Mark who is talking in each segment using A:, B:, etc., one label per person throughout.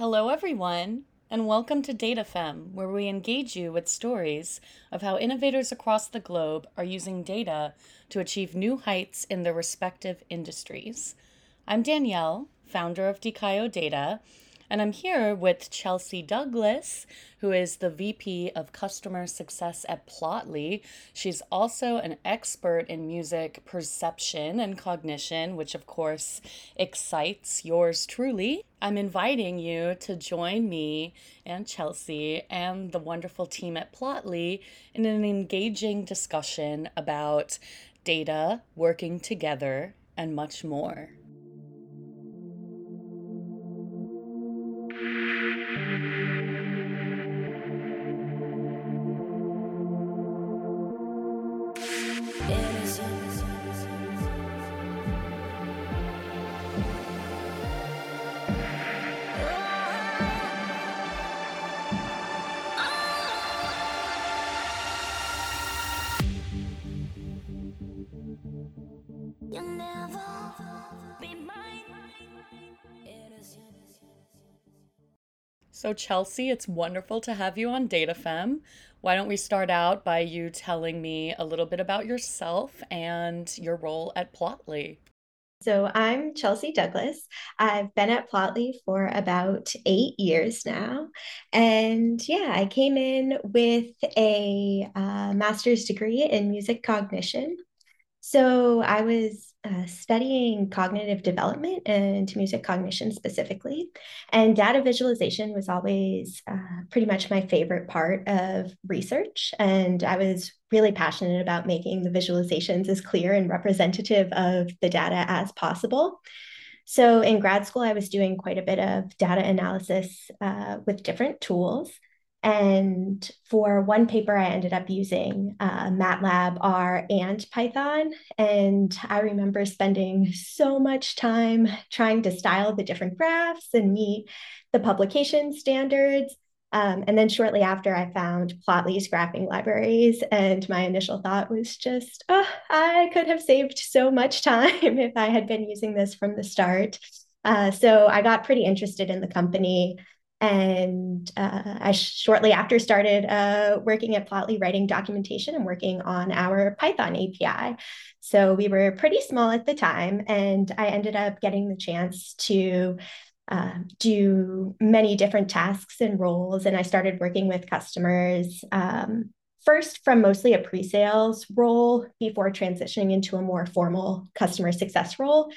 A: Hello, everyone, and welcome to DataFemme, where we engage you with stories of how innovators across the globe are using data to achieve new heights in their respective industries. I'm Danielle, founder of DiKayo Data, and I'm here with Chelsea Douglas, who is the VP of Customer Success at Plotly. She's also an expert in music perception and cognition, which of course excites yours truly. I'm inviting you to join me and Chelsea and the wonderful team at Plotly in an engaging discussion about data, working together, and much more. So, Chelsea, it's wonderful to have you on DataFemme. Why don't we start out by you telling me a little bit about yourself and your role at Plotly?
B: So, I'm Chelsea Douglas. I've been at Plotly for about eight years now. And yeah, I came in with a uh, master's degree in music cognition. So, I was uh, studying cognitive development and music cognition specifically. And data visualization was always uh, pretty much my favorite part of research. And I was really passionate about making the visualizations as clear and representative of the data as possible. So in grad school, I was doing quite a bit of data analysis uh, with different tools. And for one paper, I ended up using uh, MATLAB, R, and Python. And I remember spending so much time trying to style the different graphs and meet the publication standards. Um, and then shortly after, I found Plotly's graphing libraries. And my initial thought was just, oh, I could have saved so much time if I had been using this from the start. Uh, so I got pretty interested in the company and uh, I shortly after started uh, working at Plotly writing documentation and working on our Python API. So we were pretty small at the time, and I ended up getting the chance to uh, do many different tasks and roles. And I started working with customers um, first from mostly a pre sales role before transitioning into a more formal customer success role.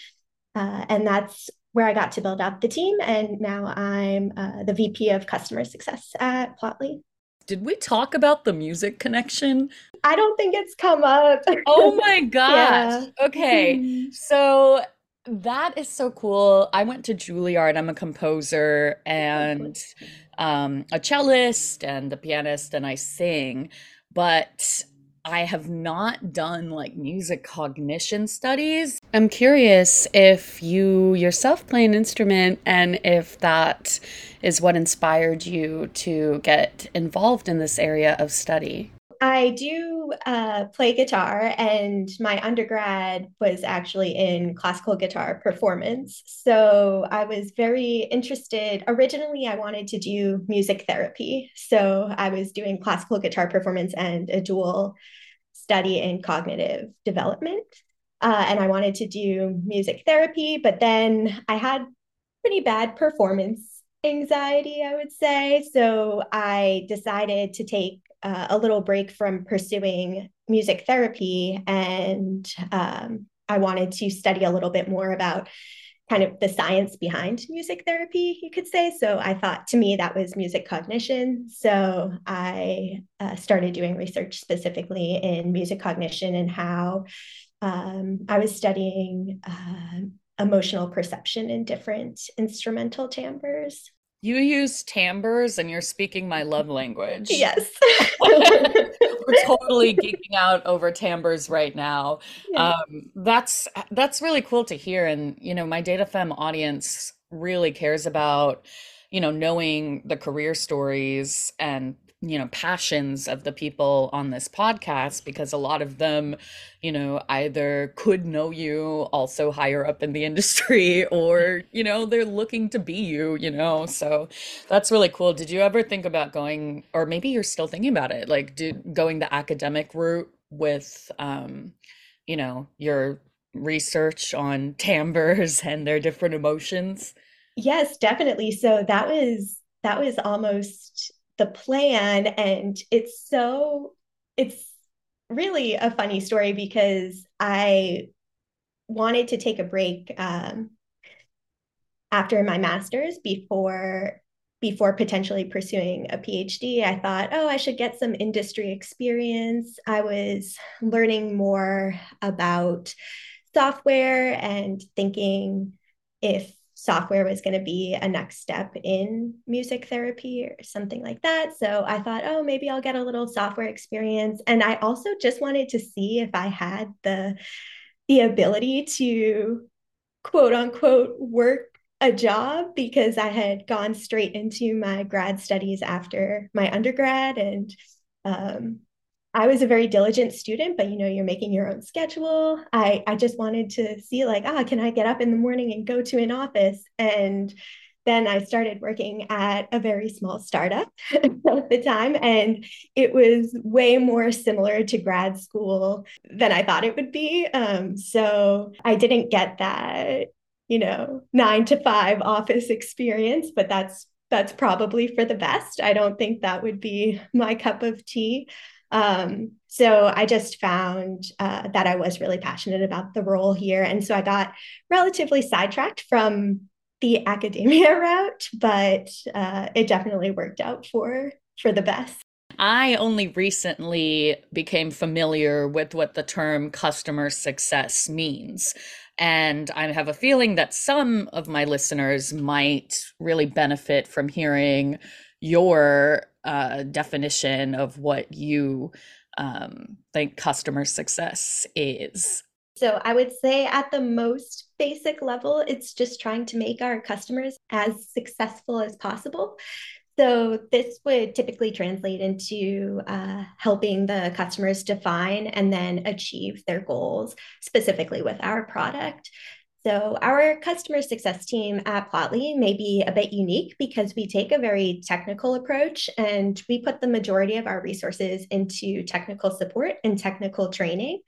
B: Uh, and that's where I got to build up the team. And now I'm uh, the VP of customer success at Plotly.
A: Did we talk about the music connection?
B: I don't think it's come up.
A: oh my gosh. Yeah. Okay. So that is so cool. I went to Juilliard. I'm a composer and um, a cellist and a pianist, and I sing. But I have not done like music cognition studies. I'm curious if you yourself play an instrument and if that is what inspired you to get involved in this area of study.
B: I do uh, play guitar, and my undergrad was actually in classical guitar performance. So I was very interested. Originally, I wanted to do music therapy. So I was doing classical guitar performance and a dual study in cognitive development. Uh, and I wanted to do music therapy, but then I had pretty bad performance anxiety, I would say. So I decided to take uh, a little break from pursuing music therapy and um, I wanted to study a little bit more about kind of the science behind music therapy, you could say. So I thought to me that was music cognition. So I uh, started doing research specifically in music cognition and how um, I was studying uh, emotional perception in different instrumental timbres.
A: You use timbres and you're speaking my love language.
B: Yes.
A: We're totally geeking out over timbres right now. Yeah. Um, that's that's really cool to hear. And you know, my DataFemme audience really cares about, you know, knowing the career stories and you know passions of the people on this podcast because a lot of them you know either could know you also higher up in the industry or you know they're looking to be you you know? So that's really cool. Did you ever think about going or maybe you're still thinking about it like do, going the academic route with um you know your research on timbres and their different emotions?
B: Yes definitely. So that was that was almost the plan and it's so it's really a funny story because i wanted to take a break um, after my master's before before potentially pursuing a phd i thought oh i should get some industry experience. I was learning more about software and thinking if software was going to be a next step in music therapy or something like that. So I thought, oh, maybe I'll get a little software experience. And I also just wanted to see if I had the the ability to quote unquote work a job because I had gone straight into my grad studies after my undergrad and um, I was a very diligent student, but you know, you're making your own schedule. I, I just wanted to see like, ah, can I get up in the morning and go to an office? And then I started working at a very small startup at the time. And it was way more similar to grad school than I thought it would be. Um, so I didn't get that, you know, nine to five office experience, but that's that's probably for the best. I don't think that would be my cup of tea. Um, so I just found uh, that I was really passionate about the role here. And so I got relatively sidetracked from the academia route, but uh, it definitely worked out for for the best.
A: I only recently became familiar with what the term customer success means. And I have a feeling that some of my listeners might really benefit from hearing your uh, definition of what you um, think customer success is?
B: So, I would say at the most basic level, it's just trying to make our customers as successful as possible. So, this would typically translate into uh, helping the customers define and then achieve their goals specifically with our product. So, our customer success team at Plotly may be a bit unique because we take a very technical approach and we put the majority of our resources into technical support and technical training.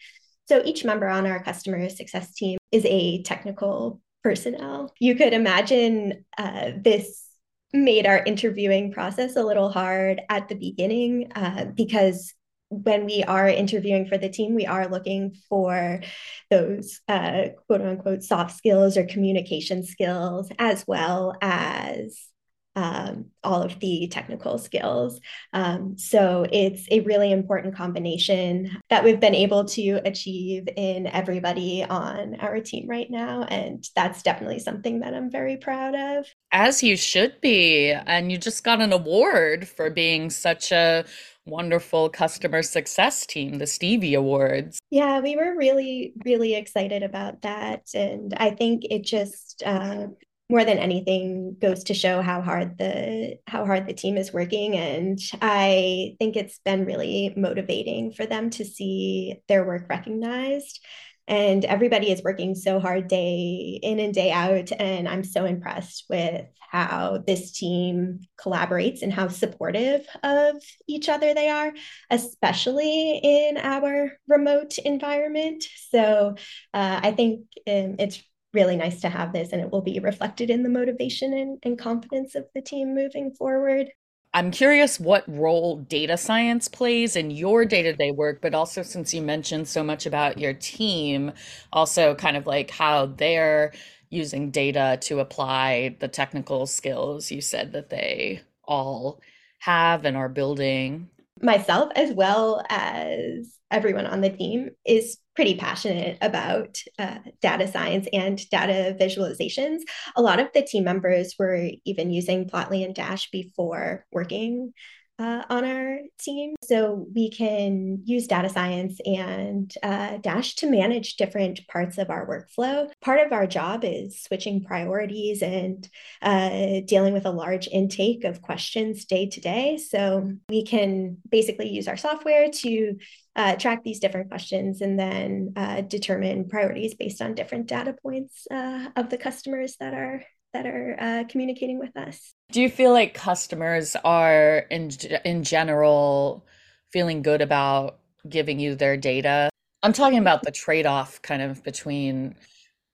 B: So, each member on our customer success team is a technical personnel. You could imagine uh, this made our interviewing process a little hard at the beginning uh, because when we are interviewing for the team, we are looking for those uh, quote unquote soft skills or communication skills, as well as um, all of the technical skills. Um, so it's a really important combination that we've been able to achieve in everybody on our team right now. And that's definitely something that I'm very proud of.
A: As you should be. And you just got an award for being such a wonderful customer success team, the Stevie Awards.
B: Yeah, we were really, really excited about that. And I think it just, uh, more than anything goes to show how hard the how hard the team is working and i think it's been really motivating for them to see their work recognized and everybody is working so hard day in and day out. And i'm so impressed with how this team collaborates and how supportive of each other they are especially in our remote environment. So uh, i think um, it's really nice to have this and it will be reflected in the motivation and, and confidence of the team moving forward
A: I'm curious what role data science plays in your day to day work, but also since you mentioned so much about your team, also kind of like how they're using data to apply the technical skills you said that they all have and are building.
B: Myself, as well as everyone on the team, is pretty passionate about uh, data science and data visualizations. A lot of the team members were even using Plotly and Dash before working uh, on our team. So we can use data science and uh, Dash to manage different parts of our workflow. Part of our job is switching priorities and uh, dealing with a large intake of questions day to day. So we can basically use our software to uh, track these different questions and then uh, determine priorities based on different data points uh, of the customers that are that are uh, communicating with us.
A: Do you feel like customers are in in general feeling good about giving you their data? I'm talking about the trade-off kind of between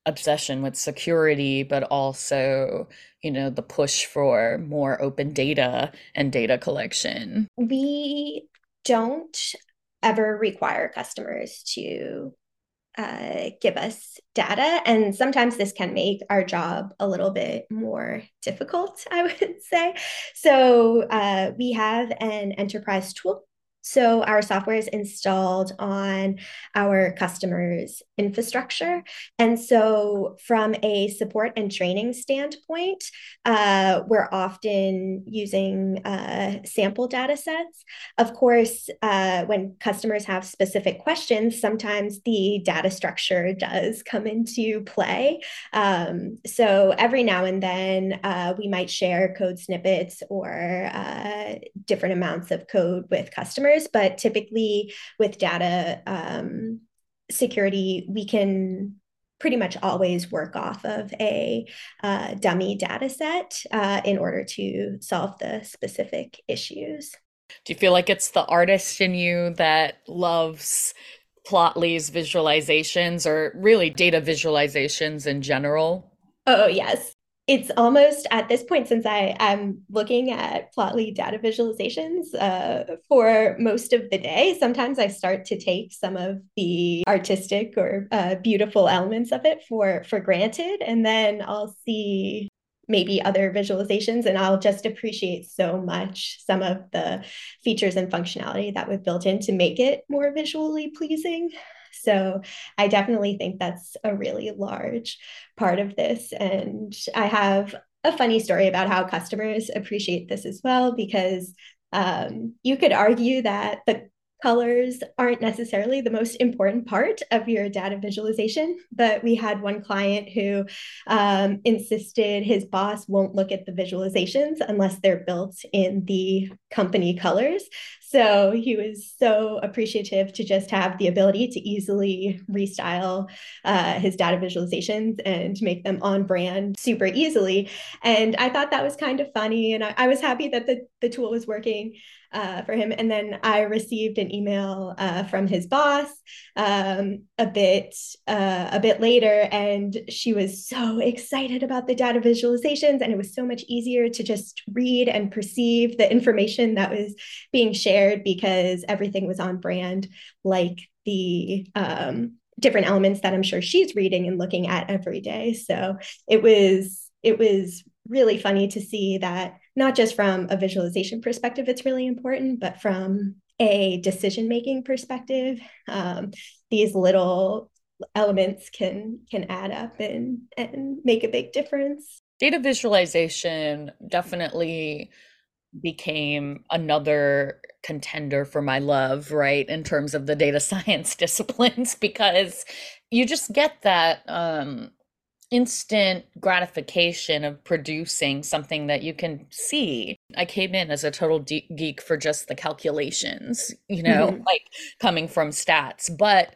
A: obsession with security but also, you know, the push for more open data and data collection.
B: We don't ever require customers to uh, give us data. And sometimes this can make our job a little bit more difficult, I would say. So uh, we have an enterprise tool so our software is installed on our customers' infrastructure. And so, from a support and training standpoint, uh, we're often using uh, sample data sets. Of course, uh, when customers have specific questions, sometimes the data structure does come into play. Um, so, every now and then, uh, we might share code snippets or uh, different amounts of code with customers customers, but typically with data um, security, we can pretty much always work off of a uh, dummy data set uh, in order to solve the specific issues.
A: Do you feel like it's the artist in you that loves Plotly's visualizations or really data visualizations in general?
B: Oh, yes it's almost at this point since I am looking at Plotly data visualizations uh, for most of the day. Sometimes I start to take some of the artistic or uh, beautiful elements of it for for granted, and then I'll see maybe other visualizations and I'll just appreciate so much some of the features and functionality that we've built in to make it more visually pleasing. So I definitely think that's a really large part of this. And I have a funny story about how customers appreciate this as well, because um, you could argue that the colors aren't necessarily the most important part of your data visualization, but we had one client who um, insisted his boss won't look at the visualizations unless they're built in the company colors. So he was so appreciative to just have the ability to easily restyle uh, his data visualizations and make them on brand super easily. And I thought that was kind of funny. And I, I was happy that the, the tool was working uh, for him. And then I received an email uh, from his boss um, a bit uh, a bit later, and she was so excited about the data visualizations, and it was so much easier to just read and perceive the information that was being shared because everything was on brand, like the um, different elements that I'm sure she's reading and looking at every day. So it was it was really funny to see that not just from a visualization perspective, it's really important, but from a decision making perspective, um, these little elements can can add up and and make a big difference.
A: Data visualization definitely became another contender for my love, right, in terms of the data science disciplines, because you just get that um, instant gratification of producing something that you can see. I came in as a total de- geek for just the calculations, you know, mm-hmm. like coming from stats, but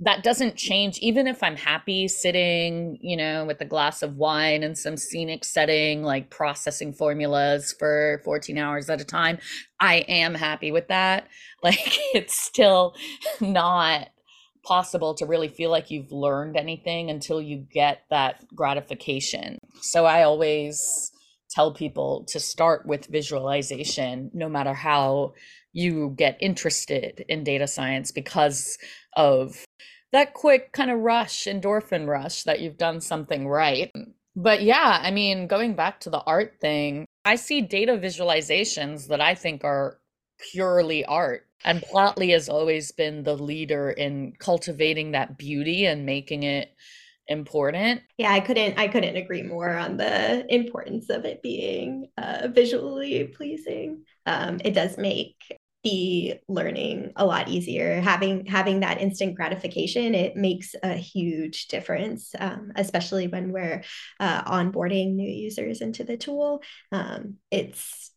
A: that doesn't change even if i'm happy sitting you know with a glass of wine and some scenic setting like processing formulas for 14 hours at a time i am happy with that like it's still not possible to really feel like you've learned anything until you get that gratification. So I always tell people to start with visualization, no matter how you get interested in data science, because of that quick kind of rush, endorphin rush that you've done something right. But yeah, I mean, going back to the art thing, I see data visualizations that I think are purely art and Plotly has always been the leader in cultivating that beauty and making it important.
B: Yeah, I couldn't I couldn't agree more on the importance of it being uh, visually pleasing. Um, it does make the learning a lot easier having having that instant gratification it makes a huge difference um, especially when we're uh, onboarding new users into the tool um, it's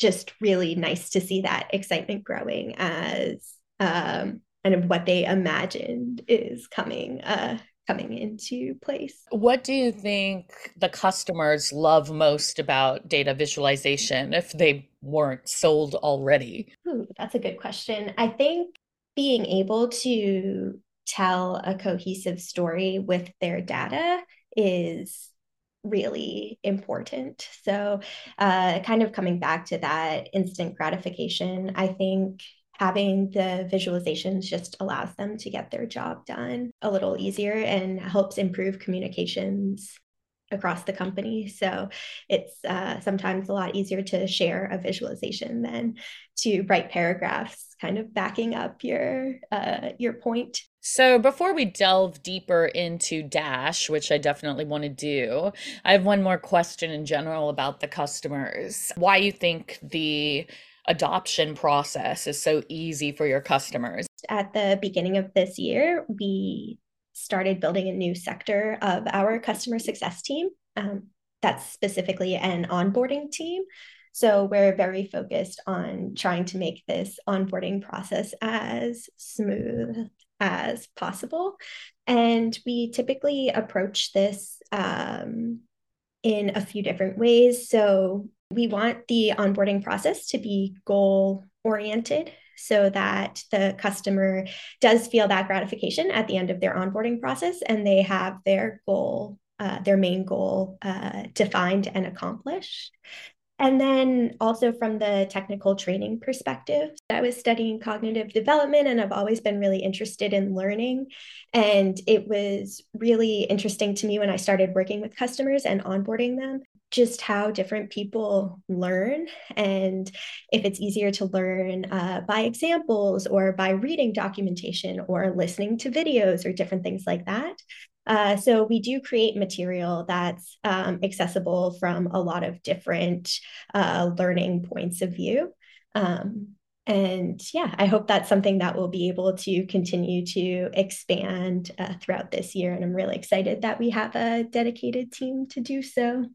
B: just really nice to see that excitement growing as um, kind of what they imagined is coming uh, coming into place.
A: What do you think the customers love most about data visualization if they weren't sold already?
B: Ooh, that's a good question. I think being able to tell a cohesive story with their data is really important. So, uh, kind of coming back to that instant gratification, I think having the visualizations just allows them to get their job done a little easier and helps improve communications across the company. So it's uh, sometimes a lot easier to share a visualization than to write paragraphs, kind of backing up your uh, your point.
A: So before we delve deeper into Dash, which I definitely want to do, I have one more question in general about the customers. Why you think the adoption process is so easy for your customers?
B: At the beginning of this year, we started building a new sector of our customer success team. Um, that's specifically an onboarding team. So we're very focused on trying to make this onboarding process as smooth as possible. And we typically approach this um, in a few different ways. So we want the onboarding process to be goal oriented so that the customer does feel that gratification at the end of their onboarding process and they have their goal, uh, their main goal uh, defined and accomplished. And then also from the technical training perspective, I was studying cognitive development and I've always been really interested in learning. And it was really interesting to me when I started working with customers and onboarding them just how different people learn and if it's easier to learn uh, by examples or by reading documentation or listening to videos or different things like that uh, so we do create material that's um, accessible from a lot of different uh, learning points of view. Um, and yeah, I hope that's something that we'll be able to continue to expand uh, throughout this year. And I'm really excited that we have a dedicated team to do so.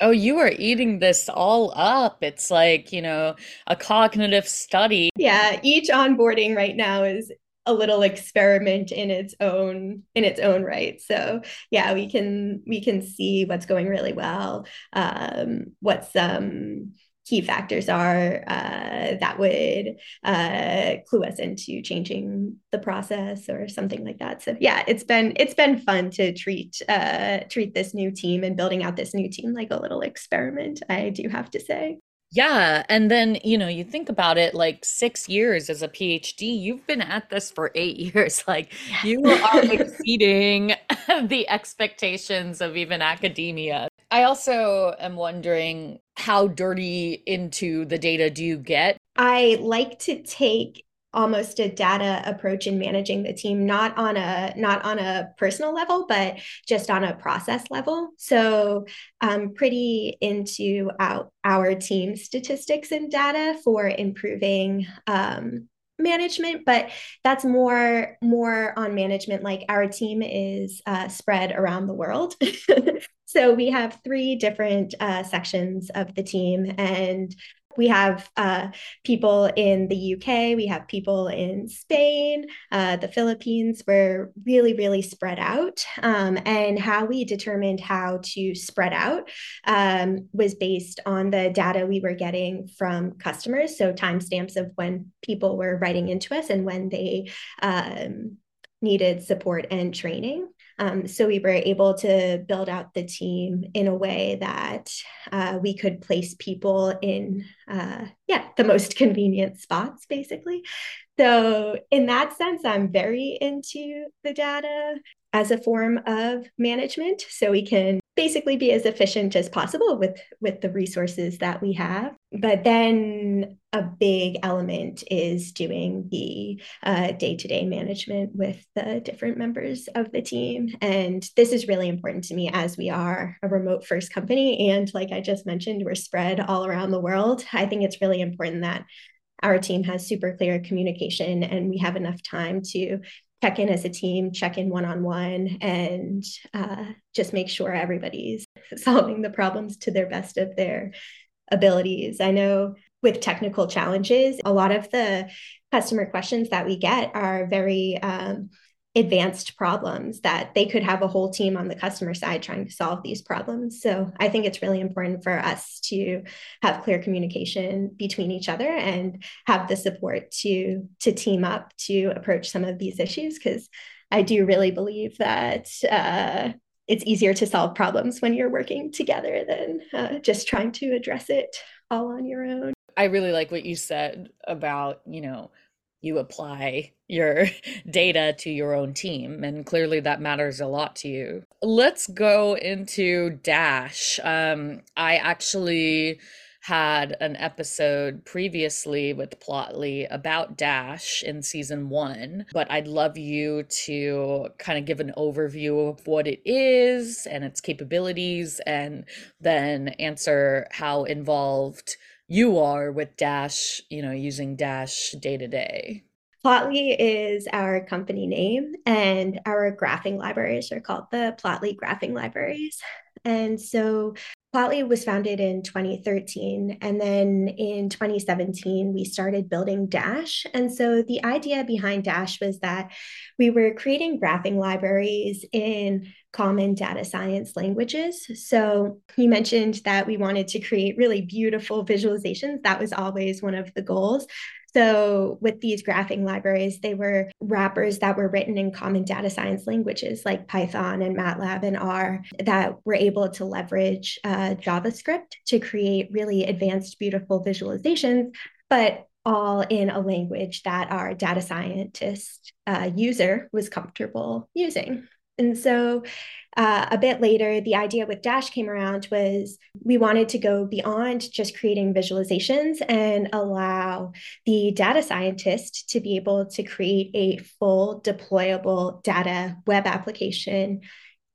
A: Oh, you are eating this all up. It's like, you know, a cognitive study.
B: Yeah, each onboarding right now is a little experiment in its own in its own right. So yeah we can we can see what's going really well um, what some key factors are uh, that would uh, clue us into changing the process or something like that. So yeah it's been it's been fun to treat uh, treat this new team and building out this new team like a little experiment i do have to say
A: yeah. And then, you know, you think about it like six years as a PhD, you've been at this for eight years. Like you are exceeding the expectations of even academia. I also am wondering how dirty into the data do you get?
B: I like to take almost a data approach in managing the team not on a not on a personal level but just on a process level. So i'm pretty into our, our team statistics and data for improving um, management but that's more more on management. Like our team is uh, spread around the world. So we have three different uh, sections of the team and we have uh, people in the UK, we have people in Spain, uh, the Philippines. We're really, really spread out. Um, and how we determined how to spread out um, was based on the data we were getting from customers. So, timestamps of when people were writing into us and when they um, needed support and training. Um, so we were able to build out the team in a way that uh, we could place people in, uh, yeah, the most convenient spots, basically. So in that sense, I'm very into the data as a form of management. So we can basically be as efficient as possible with with the resources that we have. But then a big element is doing the uh, day-to-day management with the different members of the team. And this is really important to me as we are a remote first company. And like i just mentioned we're spread all around the world. I think it's really important that our team has super clear communication and we have enough time to check in as a team, check in one on one, and uh, just make sure everybody's solving the problems to their best of their abilities. I know with technical challenges, a lot of the customer questions that we get are very um, advanced problems that they could have a whole team on the customer side trying to solve these problems. So I think it's really important for us to have clear communication between each other and have the support to to team up to approach some of these issues because I do really believe that uh, it's easier to solve problems when you're working together than uh, just trying to address it all on your own.
A: I really like what you said about, you know, you apply your data to your own team and clearly that matters a lot to you. Let's go into dash. Um, i actually had an episode previously with Plotly about Dash in season one, but I'd love you to kind of give an overview of what it is and its capabilities, and then answer how involved you are with Dash, you know, using Dash day to day.
B: Plotly is our company name, and our graphing libraries are called the Plotly Graphing Libraries. And so Plotly was founded in 2013. And then in 2017, we started building Dash. And so the idea behind Dash was that we were creating graphing libraries in common data science languages. So you mentioned that we wanted to create really beautiful visualizations. That was always one of the goals. So, with these graphing libraries, they were wrappers that were written in common data science languages like Python and MATLAB and R that were able to leverage uh, JavaScript to create really advanced, beautiful visualizations, but all in a language that our data scientist uh, user was comfortable using. And so uh, a bit later, the idea with Dash came around was we wanted to go beyond just creating visualizations and allow the data scientist to be able to create a full deployable data web application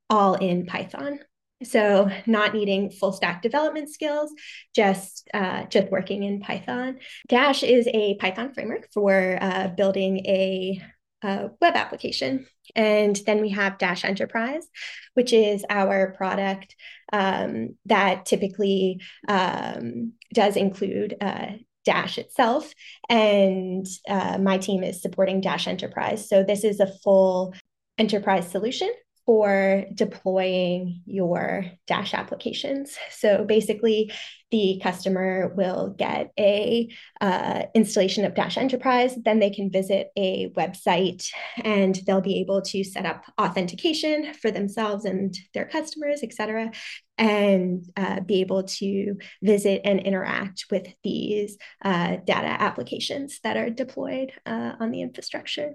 B: all in Python. So not needing full stack development skills, just uh, just working in Python. Dash is a Python framework for uh, building a uh, web application. And then we have Dash Enterprise, which is our product um, that typically um, does include uh, Dash itself. And uh, my team is supporting Dash Enterprise. So this is a full enterprise solution for deploying your Dash applications. So basically, the customer will get a uh, installation of Dash Enterprise. Then they can visit a website and they'll be able to set up authentication for themselves and their customers, et cetera, and uh, be able to visit and interact with these uh, data applications that are deployed uh, on the infrastructure.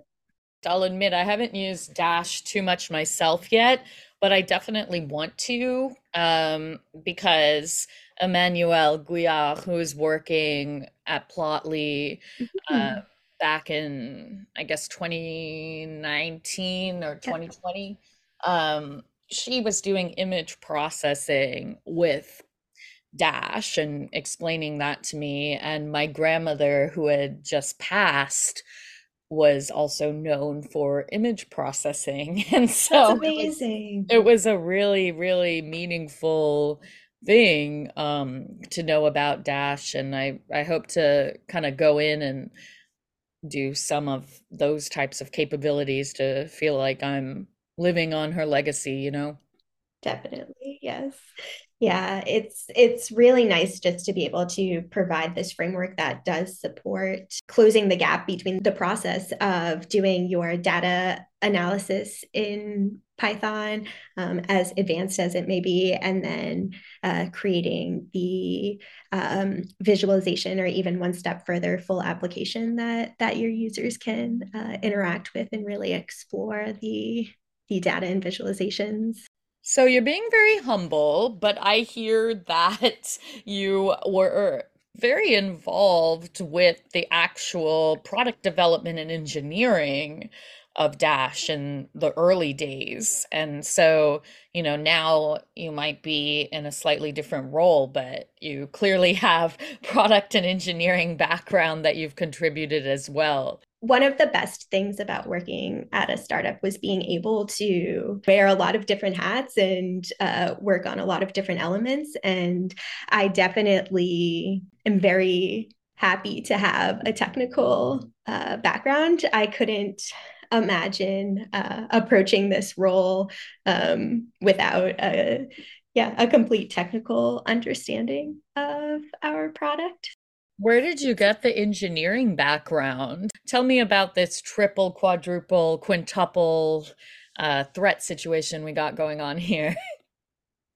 A: I'll admit I haven't used Dash too much myself yet, but I definitely want to um, because Emmanuelle Gouillart, who is working at Plotly mm-hmm. uh, back in, I guess, 2019 or 2020, um, she was doing image processing with Dash and explaining that to me. And my grandmother, who had just passed, was also known for image processing. And so
B: amazing
A: it was, it was a really really meaningful thing um to know about dash. And i i hope to kind of go in and do some of those types of capabilities to feel like i'm living on her legacy you know?
B: Definitely yes yeah, it's it's really nice just to be able to provide this framework that does support closing the gap between the process of doing your data analysis in Python, um, as advanced as it may be, and then uh, creating the um, visualization or even one step further full application that that your users can uh, interact with and really explore the the data and visualizations
A: So you're being very humble, but I hear that you were very involved with the actual product development and engineering of Dash in the early days. And so, you know, now you might be in a slightly different role, but you clearly have product and engineering background that you've contributed as well
B: one of the best things about working at a startup was being able to wear a lot of different hats and uh, work on a lot of different elements. And I definitely am very happy to have a technical uh, background. I couldn't imagine uh, approaching this role um, without a yeah a complete technical understanding of our product
A: where did you get the engineering background? Tell me about this triple, quadruple, quintuple uh, threat situation we got going on here.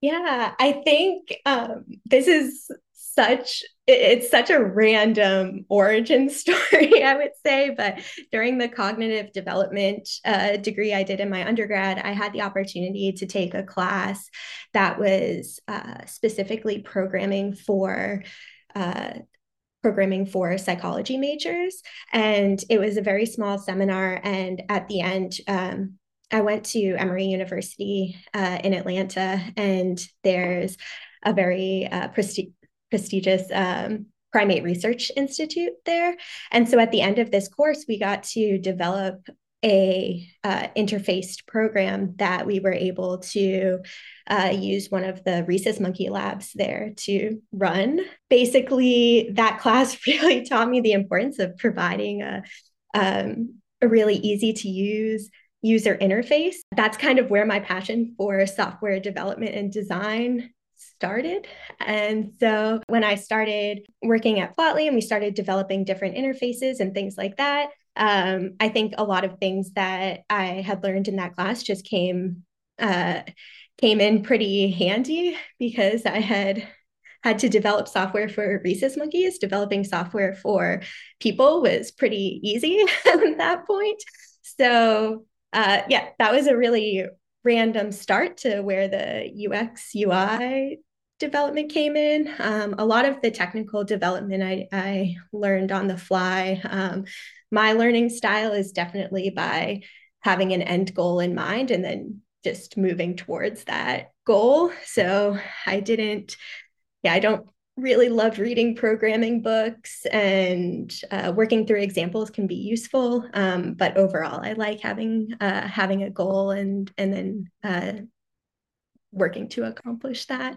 B: Yeah, I think um, this is such it's such a random origin story i would say but during the cognitive development uh, degree i did in my undergrad i had the opportunity to take a class that was uh, specifically programming for uh, programming for psychology majors. And it was a very small seminar. And at the end, um, I went to Emory University uh, in Atlanta, and there's a very uh, presti- prestigious um, primate research institute there. And so at the end of this course, we got to develop a uh, interfaced program that we were able to uh, use one of the rhesus monkey labs there to run. Basically, that class really taught me the importance of providing a, um, a really easy to use user interface. That's kind of where my passion for software development and design started. And so when I started working at Plotly and we started developing different interfaces and things like that, um, I think a lot of things that I had learned in that class just came uh, came in pretty handy because I had had to develop software for rhesus monkeys. Developing software for people was pretty easy at that point. So uh, yeah, that was a really random start to where the UX UI development came in. Um, a lot of the technical development I, I learned on the fly. Um, my learning style is definitely by having an end goal in mind and then just moving towards that goal. So I didn't, yeah, I don't really love reading programming books and uh, working through examples can be useful. Um, but overall, I like having uh, having a goal and and then uh, working to accomplish that.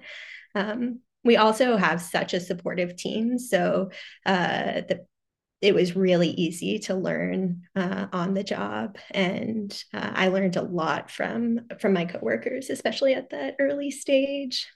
B: Um, we also have such a supportive team, so uh, the it was really easy to learn uh, on the job and uh, i learned a lot from from my coworkers especially at that early stage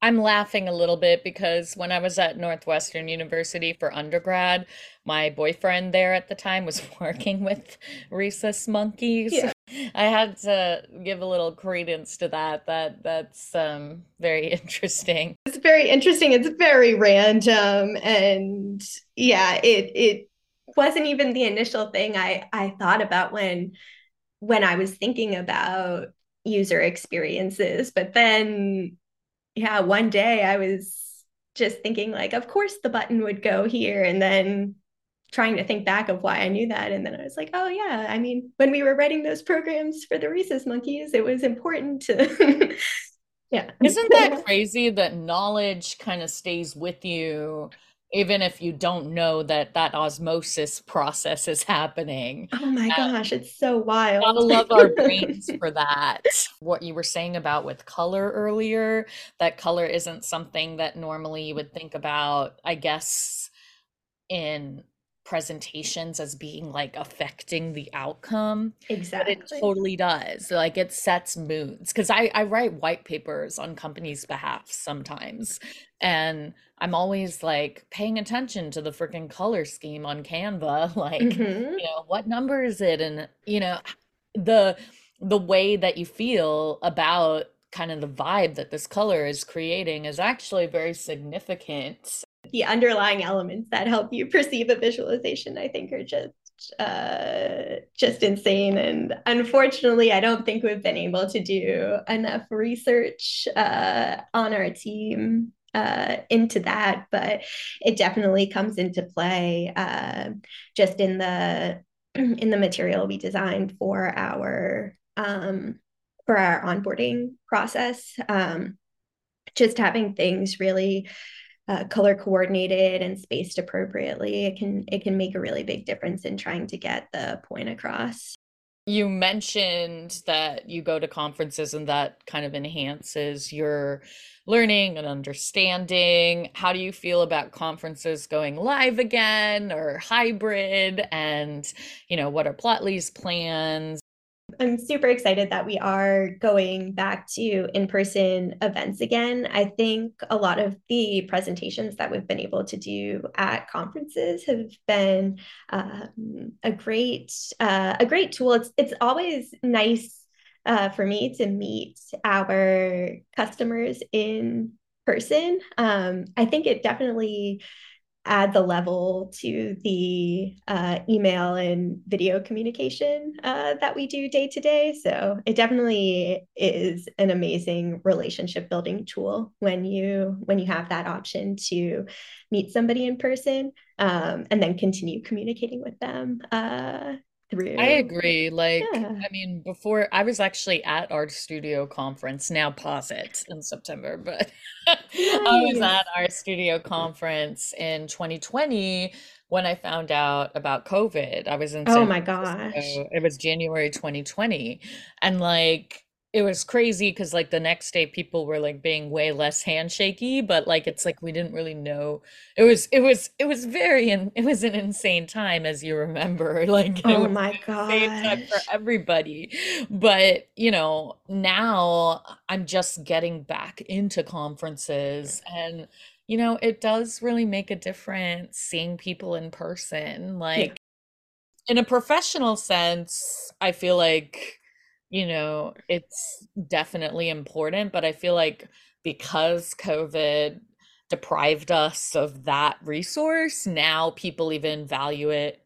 A: I'm laughing a little bit because when I was at Northwestern University for undergrad, my boyfriend there at the time was working with rhesus monkeys. Yeah. I had to give a little credence to that. That that's um, very interesting.
B: It's very interesting. It's very random, and yeah, it it wasn't even the initial thing I I thought about when when I was thinking about user experiences, but then yeah, one day I was just thinking like, of course the button would go here, and then trying to think back of why I knew that. And then I was like, oh, yeah. I mean, when we were writing those programs for the rhesus monkeys, it was important to, yeah.
A: Isn't that crazy that knowledge kind of stays with you? Even if you don't know that that osmosis process is happening.
B: Oh my um, gosh, it's so wild.
A: Gotta love our brains for that. What you were saying about with color earlier, that color isn't something that normally you would think about, I guess, in presentations as being like affecting the outcome.
B: Exactly.
A: But it totally does. Like it sets moods. Cause I, I write white papers on companies' behalf sometimes. And I'm always like paying attention to the freaking color scheme on Canva. Like, mm-hmm. you know, what number is it? And, you know, the the way that you feel about kind of the vibe that this color is creating is actually very significant
B: the underlying elements that help you perceive a visualization, I think, are just uh, just insane. And unfortunately, I don't think we've been able to do enough research uh, on our team uh, into that, but it definitely comes into play uh, just in the in the material we designed for our um, for our onboarding process. Um, just having things really uh, color coordinated and spaced appropriately, it can it can make a really big difference in trying to get the point across.
A: You mentioned that you go to conferences and that kind of enhances your learning and understanding. How do you feel about conferences going live again or hybrid? And, you know, what are Plotly's plans?
B: I'm super excited that we are going back to in person events again. I think a lot of the presentations that we've been able to do at conferences have been um, a great uh, a great tool. It's it's always nice uh, for me to meet our customers in person. Um, I think it definitely add the level to the uh, email and video communication uh, that we do day to day. So it definitely is an amazing relationship building tool when you when you have that option to meet somebody in person um, and then continue communicating with them uh, through.
A: I agree. Like, yeah. I mean, before I was actually at RStudio conference, now Posit in September, but nice. I was at RStudio conference in 2020 when I found out about COVID. I was in
B: Oh San my gosh.
A: It was January 2020. And like it was crazy because like the next day people were like being way less handshaky but like it's like we didn't really know. It was it was it was very and it was an insane time as you remember like
B: oh my
A: god for everybody. But you know now i'm just getting back into conferences and you know it does really make a difference seeing people in person like yeah. in a professional sense i feel like you know, it's definitely important, but I feel like because COVID deprived us of that resource, now people even value it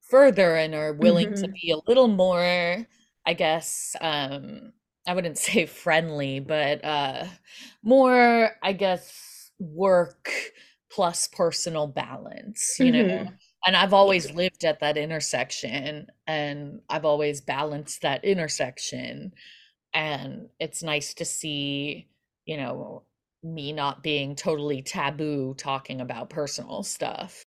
A: further and are willing mm-hmm. to be a little more, I guess, um, I wouldn't say friendly, but uh more, I guess, work plus personal balance, you mm-hmm. know and I've always lived at that intersection and I've always balanced that intersection. And it's nice to see, you know, me not being totally taboo talking about personal stuff.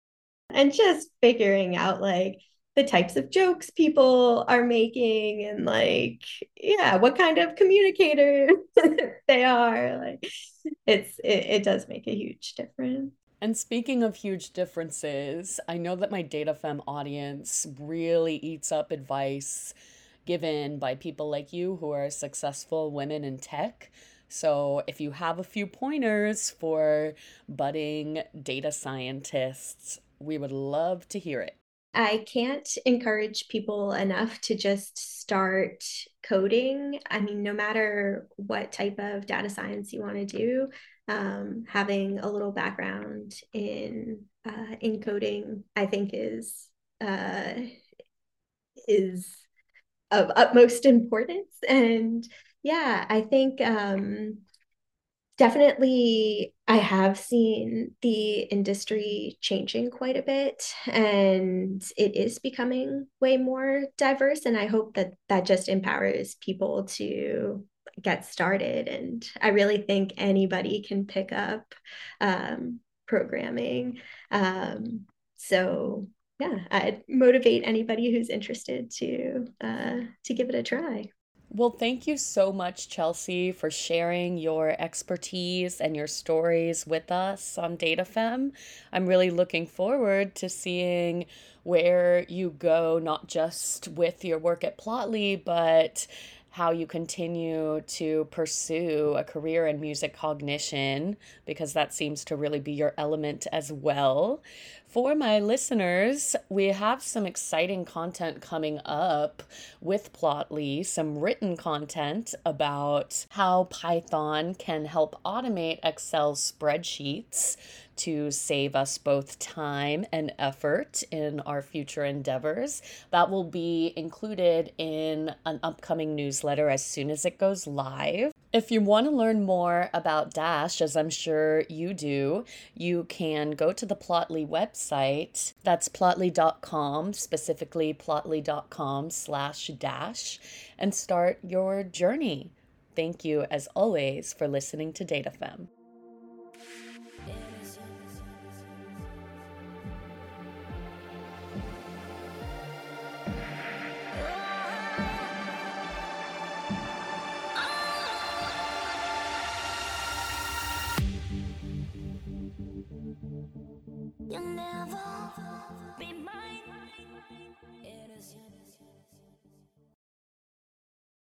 B: And just figuring out like the types of jokes people are making and like, yeah, what kind of communicator they are. Like it's it, it does make a huge difference.
A: And speaking of huge differences, I know that my DataFemme audience really eats up advice given by people like you who are successful women in tech. So, if you have a few pointers for budding data scientists, we would love to hear it.
B: I can't encourage people enough to just start coding. I mean, no matter what type of data science you want to do, um, having a little background in uh, in coding, I think is uh, is of utmost importance. And yeah, I think um, definitely I have seen the industry changing quite a bit and it is becoming way more diverse. And I hope that that just empowers people to get started. And I really think anybody can pick up um, programming. Um, so yeah, I'd motivate anybody who's interested to uh, to give it a try.
A: Well, thank you so much, Chelsea, for sharing your expertise and your stories with us on DataFemme. I'm really looking forward to seeing where you go, not just with your work at Plotly, but how you continue to pursue a career in music cognition, because that seems to really be your element as well. For my listeners, we have some exciting content coming up with Plotly, some written content about how Python can help automate Excel spreadsheets
C: to save us both time and effort in our future endeavors. That will be included in an upcoming newsletter as soon as it goes live. If you want to learn more about Dash, as I'm sure you do, you can go to the Plotly website. That's plotly.com, specifically plotly.com slash dash, and start your journey. Thank you, as always, for listening to
D: DataFemme. Never